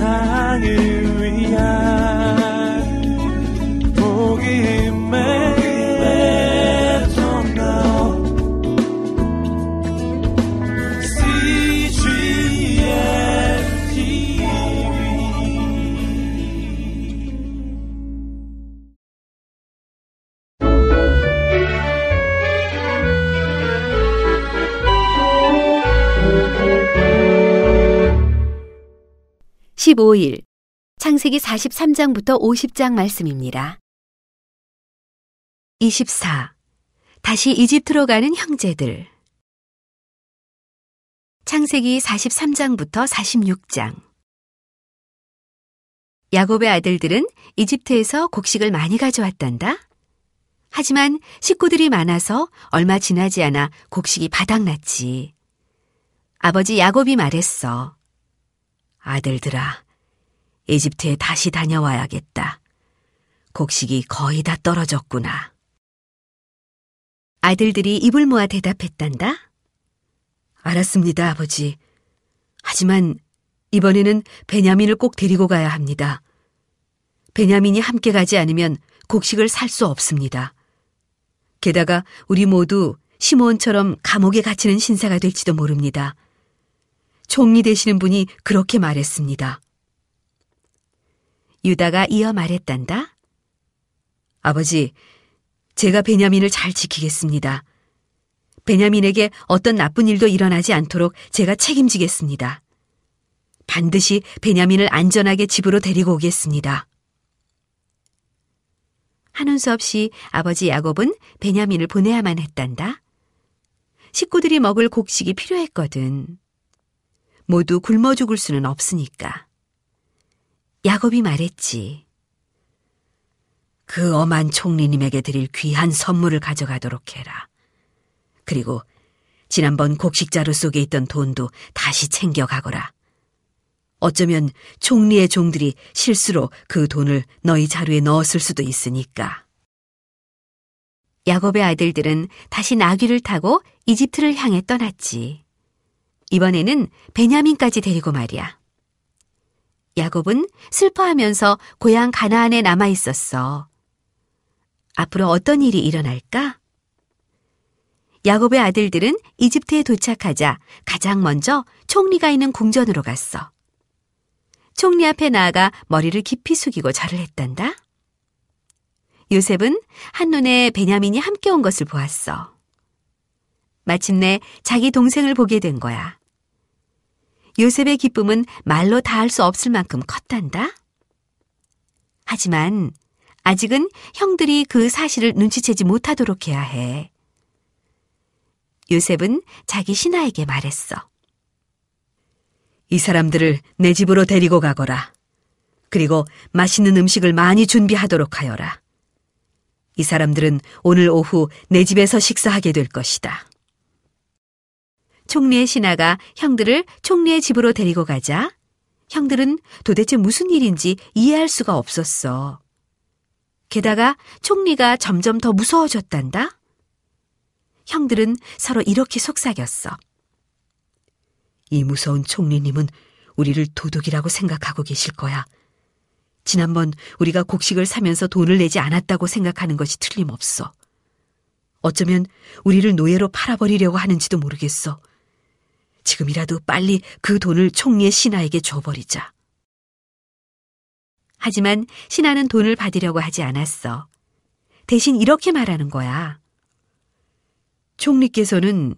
세상을 15일 창세기 43장부터 50장 말씀입니다. 24. 다시 이집트로 가는 형제들. 창세기 43장부터 46장. 야곱의 아들들은 이집트에서 곡식을 많이 가져왔단다. 하지만 식구들이 많아서 얼마 지나지 않아 곡식이 바닥났지. 아버지 야곱이 말했어. 아들들아, 이집트에 다시 다녀와야겠다. 곡식이 거의 다 떨어졌구나. 아들들이 입을 모아 대답했단다. 알았습니다, 아버지. 하지만 이번에는 베냐민을 꼭 데리고 가야 합니다. 베냐민이 함께 가지 않으면 곡식을 살 수 없습니다. 게다가 우리 모두 시몬처럼 감옥에 갇히는 신세가 될지도 모릅니다. 총리 되시는 분이 그렇게 말했습니다. 유다가 이어 말했단다. 아버지, 제가 베냐민을 잘 지키겠습니다. 베냐민에게 어떤 나쁜 일도 일어나지 않도록 제가 책임지겠습니다. 반드시 베냐민을 안전하게 집으로 데리고 오겠습니다. 하는 수 없이 아버지 야곱은 베냐민을 보내야만 했단다. 식구들이 먹을 곡식이 필요했거든. 모두 굶어 죽을 수는 없으니까. 야곱이 말했지. 그 엄한 총리님에게 드릴 귀한 선물을 가져가도록 해라. 그리고 지난번 곡식자루 속에 있던 돈도 다시 챙겨가거라. 어쩌면 총리의 종들이 실수로 그 돈을 너희 자루에 넣었을 수도 있으니까. 야곱의 아들들은 다시 나귀를 타고 이집트를 향해 떠났지. 이번에는 베냐민까지 데리고 말이야. 야곱은 슬퍼하면서 고향 가나안에 남아 있었어. 앞으로 어떤 일이 일어날까? 야곱의 아들들은 이집트에 도착하자 가장 먼저 총리가 있는 궁전으로 갔어. 총리 앞에 나아가 머리를 깊이 숙이고 절을 했단다. 요셉은 한눈에 베냐민이 함께 온 것을 보았어. 마침내 자기 동생을 보게 된 거야. 요셉의 기쁨은 말로 다 할 수 없을 만큼 컸단다. 하지만 아직은 형들이 그 사실을 눈치채지 못하도록 해야 해. 요셉은 자기 신하에게 말했어. 이 사람들을 내 집으로 데리고 가거라. 그리고 맛있는 음식을 많이 준비하도록 하여라. 이 사람들은 오늘 오후 내 집에서 식사하게 될 것이다. 총리의 신하가 형들을 총리의 집으로 데리고 가자 형들은 도대체 무슨 일인지 이해할 수가 없었어. 게다가 총리가 점점 더 무서워졌단다. 형들은 서로 이렇게 속삭였어. 이 무서운 총리님은 우리를 도둑이라고 생각하고 계실 거야. 지난번 우리가 곡식을 사면서 돈을 내지 않았다고 생각하는 것이 틀림없어. 어쩌면 우리를 노예로 팔아버리려고 하는지도 모르겠어. 지금이라도 빨리 그 돈을 총리의 신하에게 줘버리자. 하지만 신하는 돈을 받으려고 하지 않았어. 대신 이렇게 말하는 거야. 총리께서는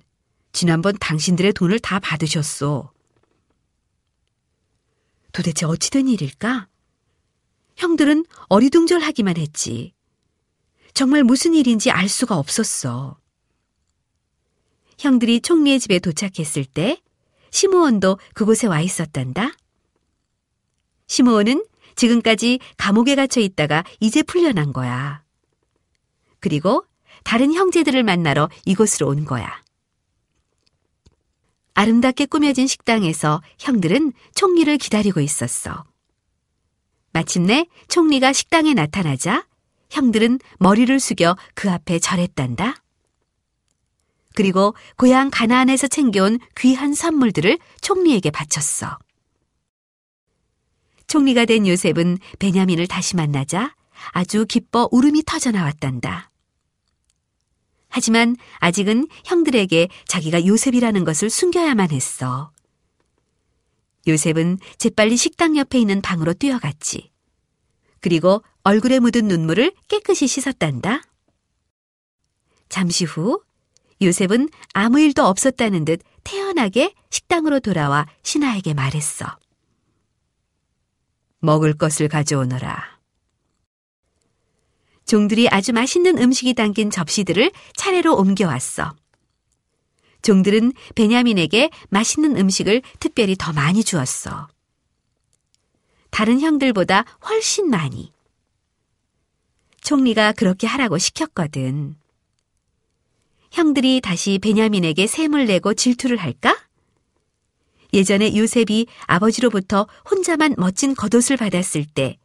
지난번 당신들의 돈을 다 받으셨어. 도대체 어찌된 일일까? 형들은 어리둥절하기만 했지. 정말 무슨 일인지 알 수가 없었어. 형들이 총리의 집에 도착했을 때 시므온도 그곳에 와 있었단다. 시므온은 지금까지 감옥에 갇혀 있다가 이제 풀려난 거야. 그리고 다른 형제들을 만나러 이곳으로 온 거야. 아름답게 꾸며진 식당에서 형들은 총리를 기다리고 있었어. 마침내 총리가 식당에 나타나자 형들은 머리를 숙여 그 앞에 절했단다. 그리고 고향 가나안에서 챙겨온 귀한 선물들을 총리에게 바쳤어. 총리가 된 요셉은 베냐민을 다시 만나자 아주 기뻐 울음이 터져 나왔단다. 하지만 아직은 형들에게 자기가 요셉이라는 것을 숨겨야만 했어. 요셉은 재빨리 식당 옆에 있는 방으로 뛰어갔지. 그리고 얼굴에 묻은 눈물을 깨끗이 씻었단다. 잠시 후 요셉은 아무 일도 없었다는 듯 태연하게 식당으로 돌아와 신하에게 말했어. 먹을 것을 가져오너라. 종들이 아주 맛있는 음식이 담긴 접시들을 차례로 옮겨왔어. 종들은 베냐민에게 맛있는 음식을 특별히 더 많이 주었어. 다른 형들보다 훨씬 많이. 총리가 그렇게 하라고 시켰거든. 형들이 다시 베냐민에게 셈을 내고 질투를 할까? 예전에 요셉이 아버지로부터 혼자만 멋진 겉옷을 받았을 때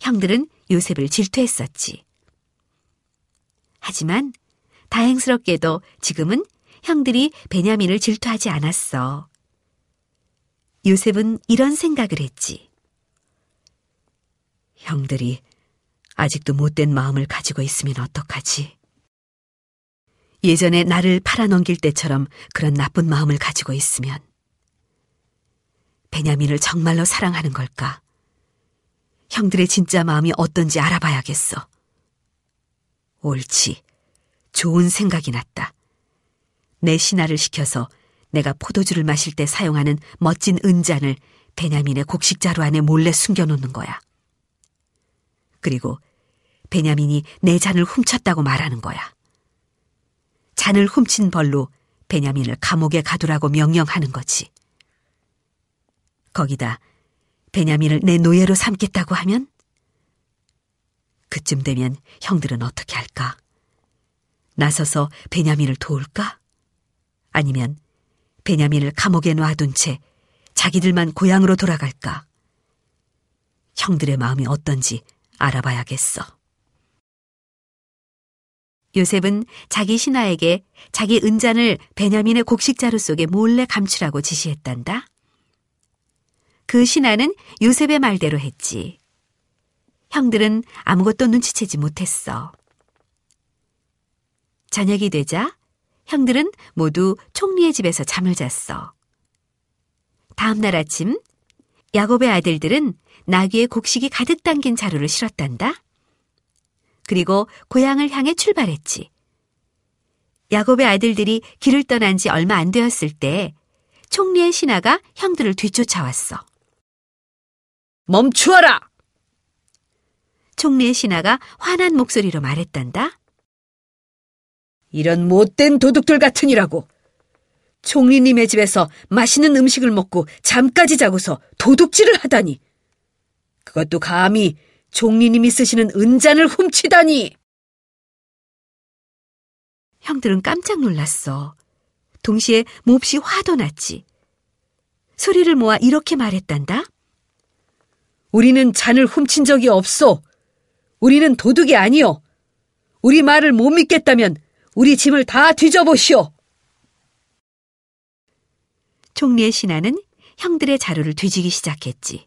형들은 요셉을 질투했었지. 하지만 다행스럽게도 지금은 형들이 베냐민을 질투하지 않았어. 요셉은 이런 생각을 했지. 형들이 아직도 못된 마음을 가지고 있으면 어떡하지? 예전에 나를 팔아넘길 때처럼 그런 나쁜 마음을 가지고 있으면 베냐민을 정말로 사랑하는 걸까? 형들의 진짜 마음이 어떤지 알아봐야겠어. 옳지. 좋은 생각이 났다. 내 신하를 시켜서 내가 포도주를 마실 때 사용하는 멋진 은잔을 베냐민의 곡식자루 안에 몰래 숨겨놓는 거야. 그리고 베냐민이 내 잔을 훔쳤다고 말하는 거야. 잔을 훔친 벌로 베냐민을 감옥에 가두라고 명령하는 거지. 거기다 베냐민을 내 노예로 삼겠다고 하면 그쯤 되면 형들은 어떻게 할까? 나서서 베냐민을 도울까? 아니면 베냐민을 감옥에 놔둔 채 자기들만 고향으로 돌아갈까? 형들의 마음이 어떤지 알아봐야겠어. 요셉은 자기 신하에게 자기 은잔을 베냐민의 곡식자루 속에 몰래 감추라고 지시했단다. 그 신하는 요셉의 말대로 했지. 형들은 아무것도 눈치채지 못했어. 저녁이 되자 형들은 모두 총리의 집에서 잠을 잤어. 다음 날 아침 야곱의 아들들은 나귀의 곡식이 가득 담긴 자루를 실었단다. 그리고 고향을 향해 출발했지. 야곱의 아들들이 길을 떠난 지 얼마 안 되었을 때 총리의 신하가 형들을 뒤쫓아왔어. 멈추어라! 총리의 신하가 화난 목소리로 말했단다. 이런 못된 도둑들 같으니라고. 총리님의 집에서 맛있는 음식을 먹고 잠까지 자고서 도둑질을 하다니. 그것도 감히 총리님이 쓰시는 은잔을 훔치다니. 형들은 깜짝 놀랐어. 동시에 몹시 화도 났지. 소리를 모아 이렇게 말했단다. 우리는 잔을 훔친 적이 없어. 우리는 도둑이 아니요. 우리 말을 못 믿겠다면 우리 짐을 다 뒤져보시오. 총리의 신하는 형들의 자루를 뒤지기 시작했지.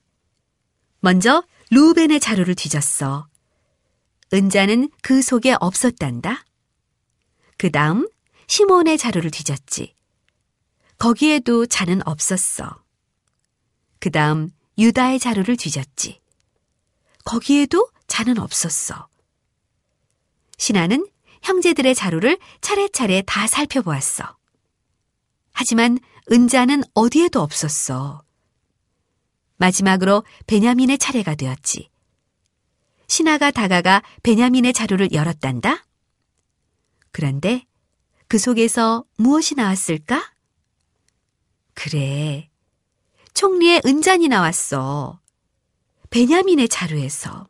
먼저 루벤의 자루를 뒤졌어. 은자는 그 속에 없었단다. 그 다음 시몬의 자루를 뒤졌지. 거기에도 잔은 없었어. 그 다음 유다의 자루를 뒤졌지. 거기에도 잔은 없었어. 신하는 형제들의 자루를 차례차례 다 살펴보았어. 하지만 은자는 어디에도 없었어. 마지막으로 베냐민의 차례가 되었지. 신하가 다가가 베냐민의 자루를 열었단다. 그런데 그 속에서 무엇이 나왔을까? 그래. 총리의 은잔이 나왔어. 베냐민의 자루에서.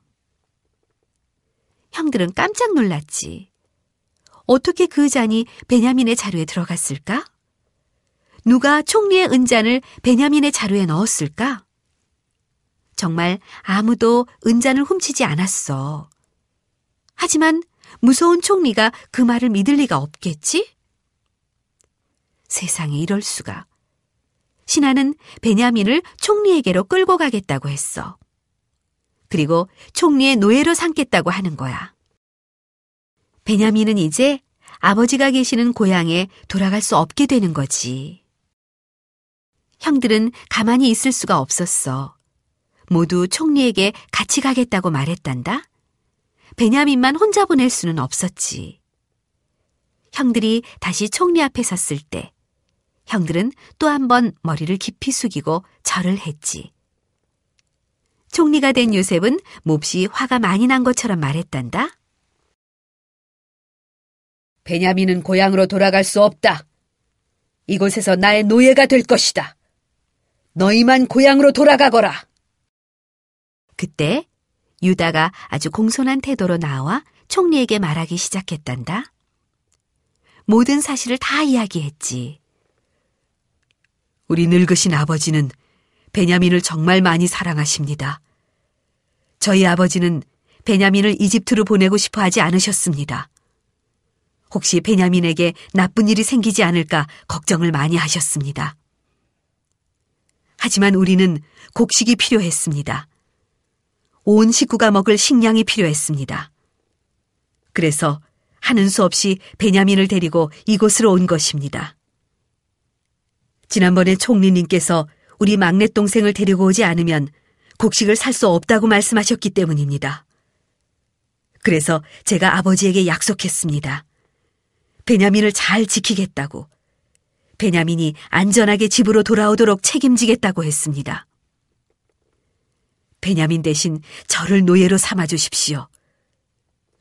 형들은 깜짝 놀랐지. 어떻게 그 잔이 베냐민의 자루에 들어갔을까? 누가 총리의 은잔을 베냐민의 자루에 넣었을까? 정말 아무도 은잔을 훔치지 않았어. 하지만 무서운 총리가 그 말을 믿을 리가 없겠지? 세상에 이럴 수가. 신하는 베냐민을 총리에게로 끌고 가겠다고 했어. 그리고 총리의 노예로 삼겠다고 하는 거야. 베냐민은 이제 아버지가 계시는 고향에 돌아갈 수 없게 되는 거지. 형들은 가만히 있을 수가 없었어. 모두 총리에게 같이 가겠다고 말했단다. 베냐민만 혼자 보낼 수는 없었지. 형들이 다시 총리 앞에 섰을 때 형들은 또 한 번 머리를 깊이 숙이고 절을 했지. 총리가 된 요셉은 몹시 화가 많이 난 것처럼 말했단다. 베냐민은 고향으로 돌아갈 수 없다. 이곳에서 나의 노예가 될 것이다. 너희만 고향으로 돌아가거라. 그때 유다가 아주 공손한 태도로 나와 총리에게 말하기 시작했단다. 모든 사실을 다 이야기했지. 우리 늙으신 아버지는 베냐민을 정말 많이 사랑하십니다. 저희 아버지는 베냐민을 이집트로 보내고 싶어 하지 않으셨습니다. 혹시 베냐민에게 나쁜 일이 생기지 않을까 걱정을 많이 하셨습니다. 하지만 우리는 곡식이 필요했습니다. 온 식구가 먹을 식량이 필요했습니다. 그래서 하는 수 없이 베냐민을 데리고 이곳으로 온 것입니다. 지난번에 총리님께서 우리 막내 동생을 데리고 오지 않으면 곡식을 살 수 없다고 말씀하셨기 때문입니다. 그래서 제가 아버지에게 약속했습니다. 베냐민을 잘 지키겠다고. 베냐민이 안전하게 집으로 돌아오도록 책임지겠다고 했습니다. 베냐민 대신 저를 노예로 삼아 주십시오.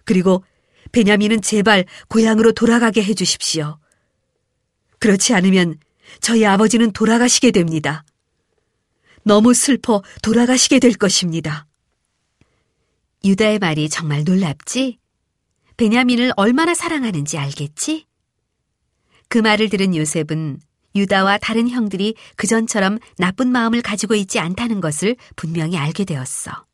그리고 베냐민은 제발 고향으로 돌아가게 해 주십시오. 그렇지 않으면 저희 아버지는 돌아가시게 됩니다. 너무 슬퍼 돌아가시게 될 것입니다. 유다의 말이 정말 놀랍지? 베냐민을 얼마나 사랑하는지 알겠지? 그 말을 들은 요셉은 유다와 다른 형들이 그전처럼 나쁜 마음을 가지고 있지 않다는 것을 분명히 알게 되었어.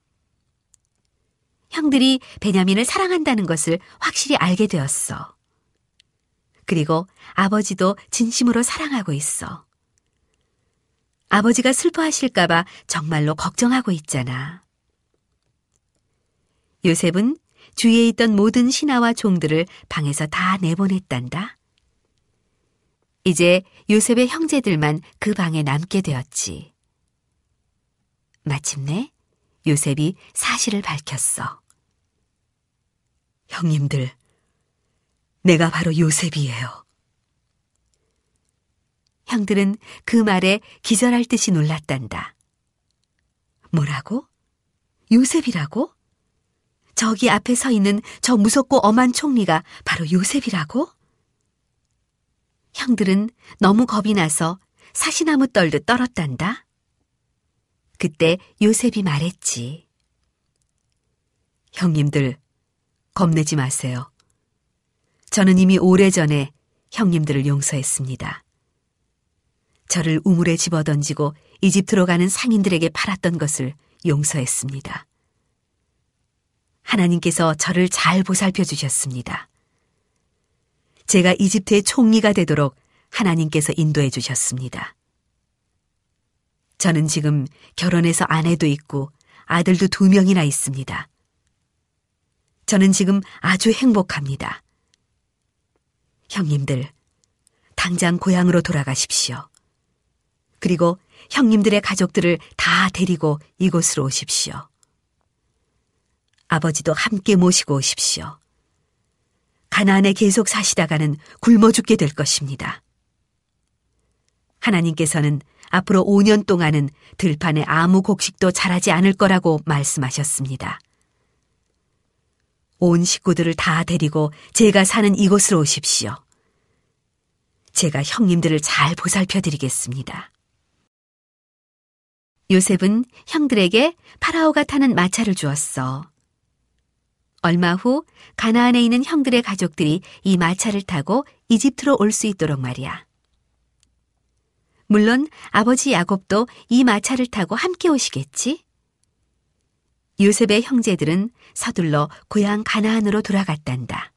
형들이 베냐민을 사랑한다는 것을 확실히 알게 되었어. 그리고 아버지도 진심으로 사랑하고 있어. 아버지가 슬퍼하실까봐 정말로 걱정하고 있잖아. 요셉은 주위에 있던 모든 신하와 종들을 방에서 다 내보냈단다. 이제 요셉의 형제들만 그 방에 남게 되었지. 마침내 요셉이 사실을 밝혔어. 형님들, 내가 바로 요셉이에요. 형들은 그 말에 기절할 듯이 놀랐단다. 뭐라고? 요셉이라고? 저기 앞에 서 있는 저 무섭고 엄한 총리가 바로 요셉이라고? 형들은 너무 겁이 나서 사시나무 떨듯 떨었단다. 그때 요셉이 말했지. 형님들, 겁내지 마세요. 저는 이미 오래전에 형님들을 용서했습니다. 저를 우물에 집어던지고 이집트로 가는 상인들에게 팔았던 것을 용서했습니다. 하나님께서 저를 잘 보살펴 주셨습니다. 제가 이집트의 총리가 되도록 하나님께서 인도해 주셨습니다. 저는 지금 결혼해서 아내도 있고 아들도 두 명이나 있습니다. 저는 지금 아주 행복합니다. 형님들, 당장 고향으로 돌아가십시오. 그리고 형님들의 가족들을 다 데리고 이곳으로 오십시오. 아버지도 함께 모시고 오십시오. 가나안에 계속 사시다가는 굶어 죽게 될 것입니다. 하나님께서는 앞으로 5년 동안은 들판에 아무 곡식도 자라지 않을 거라고 말씀하셨습니다. 온 식구들을 다 데리고 제가 사는 이곳으로 오십시오. 제가 형님들을 잘 보살펴 드리겠습니다. 요셉은 형들에게 파라오가 타는 마차를 주었어. 얼마 후 가나안에 있는 형들의 가족들이 이 마차를 타고 이집트로 올 수 있도록 말이야. 물론 아버지 야곱도 이 마차를 타고 함께 오시겠지? 요셉의 형제들은 서둘러 고향 가나안으로 돌아갔단다.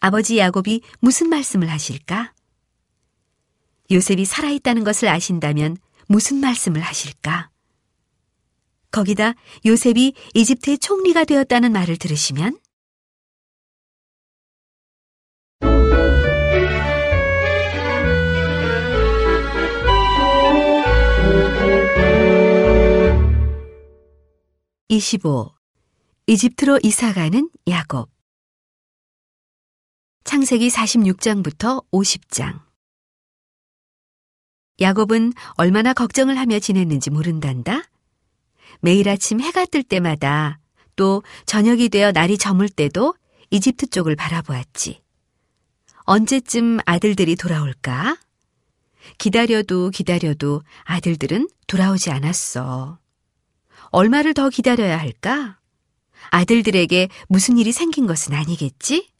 아버지 야곱이 무슨 말씀을 하실까? 요셉이 살아있다는 것을 아신다면 무슨 말씀을 하실까? 거기다 요셉이 이집트의 총리가 되었다는 말을 들으시면 (25) 이집트로 이사가는 야곱. 창세기 46장부터 50장. 야곱은 얼마나 걱정을 하며 지냈는지 모른단다. 매일 아침 해가 뜰 때마다 또 저녁이 되어 날이 저물 때도 이집트 쪽을 바라보았지. 언제쯤 아들들이 돌아올까? 기다려도 기다려도 아들들은 돌아오지 않았어. 얼마를 더 기다려야 할까? 아들들에게 무슨 일이 생긴 것은 아니겠지?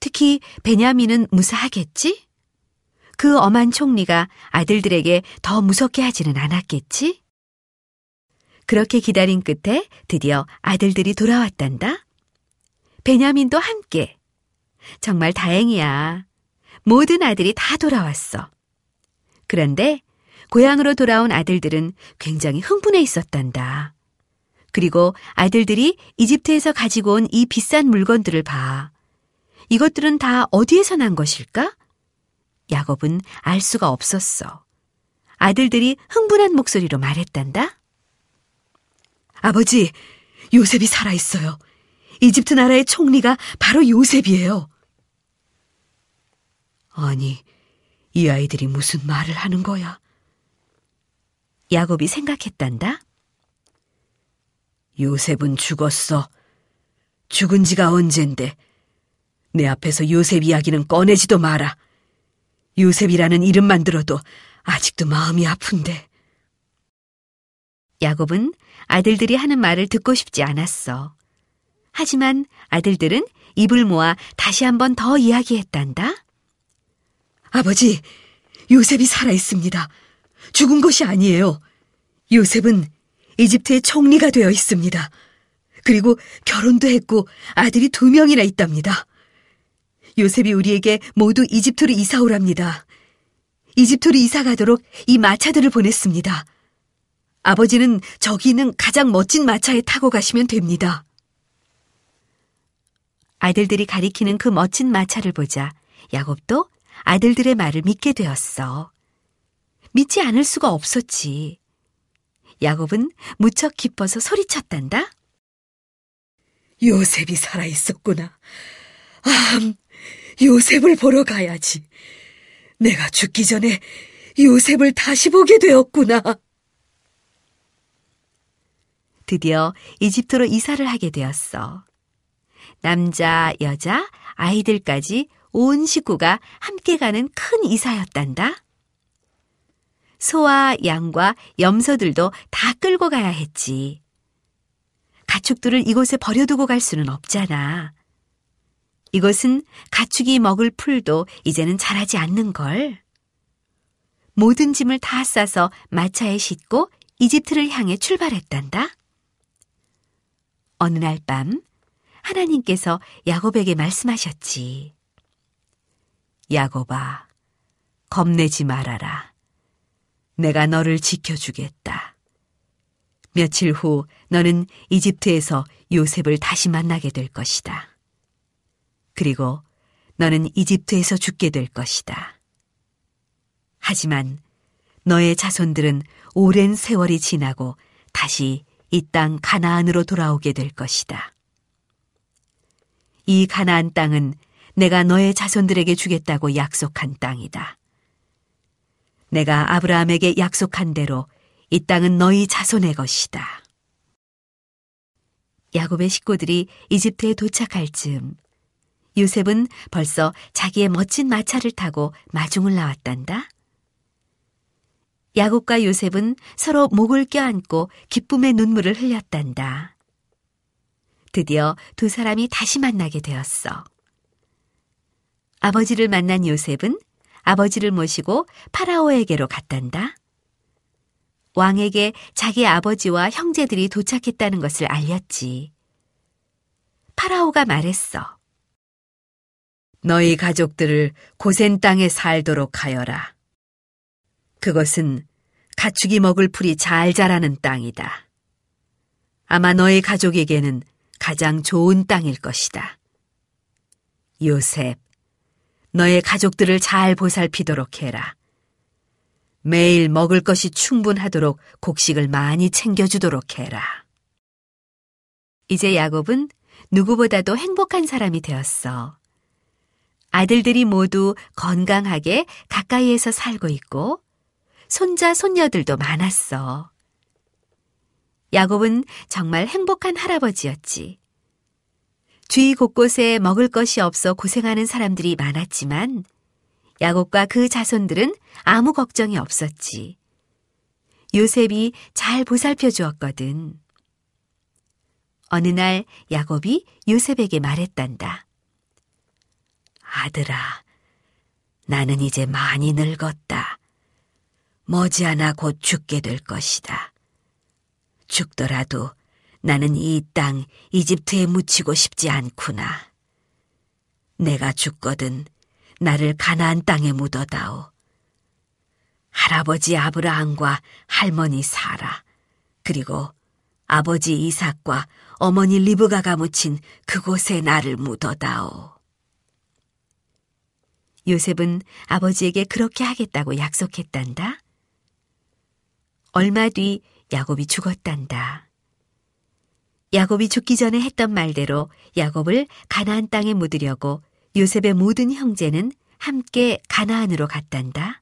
특히 베냐민은 무사하겠지? 그 엄한 총리가 아들들에게 더 무섭게 하지는 않았겠지? 그렇게 기다린 끝에 드디어 아들들이 돌아왔단다. 베냐민도 함께. 정말 다행이야. 모든 아들이 다 돌아왔어. 그런데 고향으로 돌아온 아들들은 굉장히 흥분해 있었단다. 그리고 아들들이 이집트에서 가지고 온 이 비싼 물건들을 봐. 이것들은 다 어디에서 난 것일까? 야곱은 알 수가 없었어. 아들들이 흥분한 목소리로 말했단다. 아버지, 요셉이 살아있어요. 이집트 나라의 총리가 바로 요셉이에요. 아니, 이 아이들이 무슨 말을 하는 거야? 야곱이 생각했단다. 요셉은 죽었어. 죽은 지가 언젠데. 내 앞에서 요셉 이야기는 꺼내지도 마라. 요셉이라는 이름만 들어도 아직도 마음이 아픈데. 야곱은 아들들이 하는 말을 듣고 싶지 않았어. 하지만 아들들은 입을 모아 다시 한번 더 이야기했단다. 아버지, 요셉이 살아있습니다. 죽은 것이 아니에요. 요셉은 이집트의 총리가 되어 있습니다. 그리고 결혼도 했고 아들이 두 명이나 있답니다. 요셉이 우리에게 모두 이집트로 이사 오랍니다. 이집트로 이사 가도록 이 마차들을 보냈습니다. 아버지는 저기 있는 가장 멋진 마차에 타고 가시면 됩니다. 아들들이 가리키는 그 멋진 마차를 보자 야곱도 아들들의 말을 믿게 되었어. 믿지 않을 수가 없었지. 야곱은 무척 기뻐서 소리쳤단다. 요셉이 살아있었구나. 아, 요셉을 보러 가야지. 내가 죽기 전에 요셉을 다시 보게 되었구나. 드디어 이집트로 이사를 하게 되었어. 남자, 여자, 아이들까지 온 식구가 함께 가는 큰 이사였단다. 소와 양과 염소들도 다 끌고 가야 했지. 가축들을 이곳에 버려두고 갈 수는 없잖아. 이것은 가축이 먹을 풀도 이제는 자라지 않는 걸. 모든 짐을 다 싸서 마차에 싣고 이집트를 향해 출발했단다. 어느 날 밤 하나님께서 야곱에게 말씀하셨지. 야곱아, 겁내지 말아라. 내가 너를 지켜주겠다. 며칠 후 너는 이집트에서 요셉을 다시 만나게 될 것이다. 그리고 너는 이집트에서 죽게 될 것이다. 하지만 너의 자손들은 오랜 세월이 지나고 다시 이 땅 가나안으로 돌아오게 될 것이다. 이 가나안 땅은 내가 너의 자손들에게 주겠다고 약속한 땅이다. 내가 아브라함에게 약속한 대로 이 땅은 너희 자손의 것이다. 야곱의 식구들이 이집트에 도착할 즈음 요셉은 벌써 자기의 멋진 마차를 타고 마중을 나왔단다. 야곱과 요셉은 서로 목을 껴안고 기쁨의 눈물을 흘렸단다. 드디어 두 사람이 다시 만나게 되었어. 아버지를 만난 요셉은 아버지를 모시고 파라오에게로 갔단다. 왕에게 자기 아버지와 형제들이 도착했다는 것을 알렸지. 파라오가 말했어. 너희 가족들을 고센 땅에 살도록 하여라. 그것은 가축이 먹을 풀이 잘 자라는 땅이다. 아마 너의 가족에게는 가장 좋은 땅일 것이다. 요셉, 너의 가족들을 잘 보살피도록 해라. 매일 먹을 것이 충분하도록 곡식을 많이 챙겨주도록 해라. 이제 야곱은 누구보다도 행복한 사람이 되었어. 아들들이 모두 건강하게 가까이에서 살고 있고, 손자, 손녀들도 많았어. 야곱은 정말 행복한 할아버지였지. 주위 곳곳에 먹을 것이 없어 고생하는 사람들이 많았지만, 야곱과 그 자손들은 아무 걱정이 없었지. 요셉이 잘 보살펴 주었거든. 어느 날 야곱이 요셉에게 말했단다. 아들아, 나는 이제 많이 늙었다. 머지않아 곧 죽게 될 것이다. 죽더라도 나는 이 땅 이집트에 묻히고 싶지 않구나. 내가 죽거든 나를 가나안 땅에 묻어다오. 할아버지 아브라함과 할머니 사라, 그리고 아버지 이삭과 어머니 리브가가 묻힌 그곳에 나를 묻어다오. 요셉은 아버지에게 그렇게 하겠다고 약속했단다. 얼마 뒤 야곱이 죽었단다. 야곱이 죽기 전에 했던 말대로 야곱을 가나안 땅에 묻으려고 요셉의 모든 형제는 함께 가나안으로 갔단다.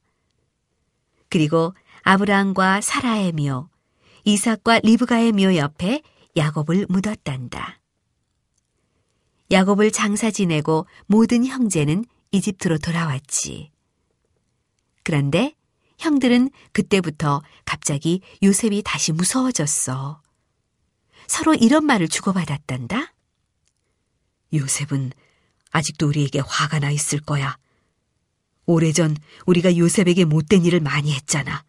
그리고 아브라함과 사라의 묘, 이삭과 리브가의 묘 옆에 야곱을 묻었단다. 야곱을 장사 지내고 모든 형제는 이집트로 돌아왔지. 그런데 형들은 그때부터 갑자기 요셉이 다시 무서워졌어. 서로 이런 말을 주고받았단다. 요셉은 아직도 우리에게 화가 나 있을 거야. 오래전 우리가 요셉에게 못된 일을 많이 했잖아.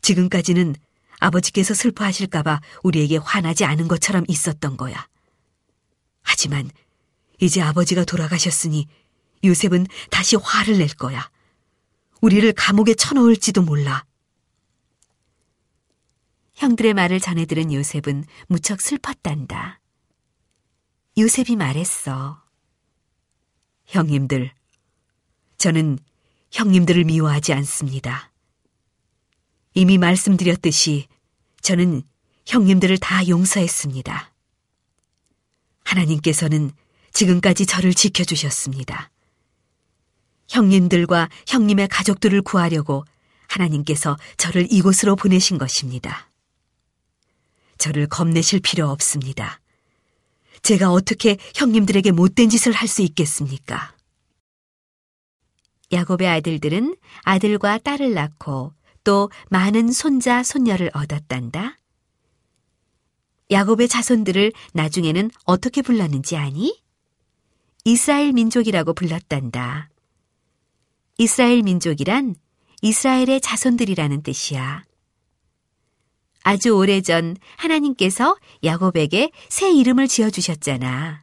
지금까지는 아버지께서 슬퍼하실까봐 우리에게 화나지 않은 것처럼 있었던 거야. 하지만 이제 아버지가 돌아가셨으니 요셉은 다시 화를 낼 거야. 우리를 감옥에 쳐넣을지도 몰라. 형들의 말을 전해 들은 요셉은 무척 슬펐단다. 요셉이 말했어. 형님들, 저는 형님들을 미워하지 않습니다. 이미 말씀드렸듯이 저는 형님들을 다 용서했습니다. 하나님께서는 지금까지 저를 지켜주셨습니다. 형님들과 형님의 가족들을 구하려고 하나님께서 저를 이곳으로 보내신 것입니다. 저를 겁내실 필요 없습니다. 제가 어떻게 형님들에게 못된 짓을 할 수 있겠습니까? 야곱의 아들들은 아들과 딸을 낳고 또 많은 손자, 손녀를 얻었단다. 야곱의 자손들을 나중에는 어떻게 불렀는지 아니? 이스라엘 민족이라고 불렀단다. 이스라엘 민족이란 이스라엘의 자손들이라는 뜻이야. 아주 오래전 하나님께서 야곱에게 새 이름을 지어주셨잖아.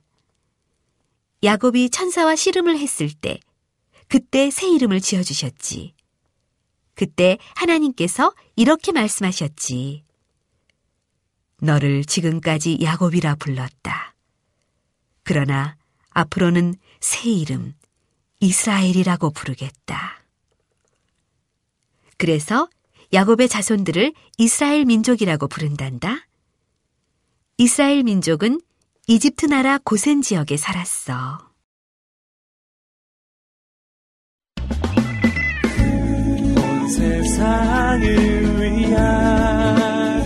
야곱이 천사와 씨름을 했을 때, 그때 새 이름을 지어주셨지. 그때 하나님께서 이렇게 말씀하셨지. 너를 지금까지 야곱이라 불렀다. 그러나 앞으로는 새 이름, 이스라엘이라고 부르겠다. 그래서 야곱의 자손들을 이스라엘 민족이라고 부른단다. 이스라엘 민족은 이집트 나라 고센 지역에 살았어. 세상을 위한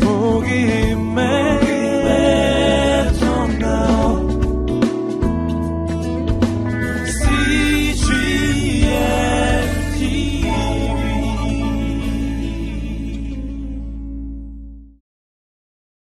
복음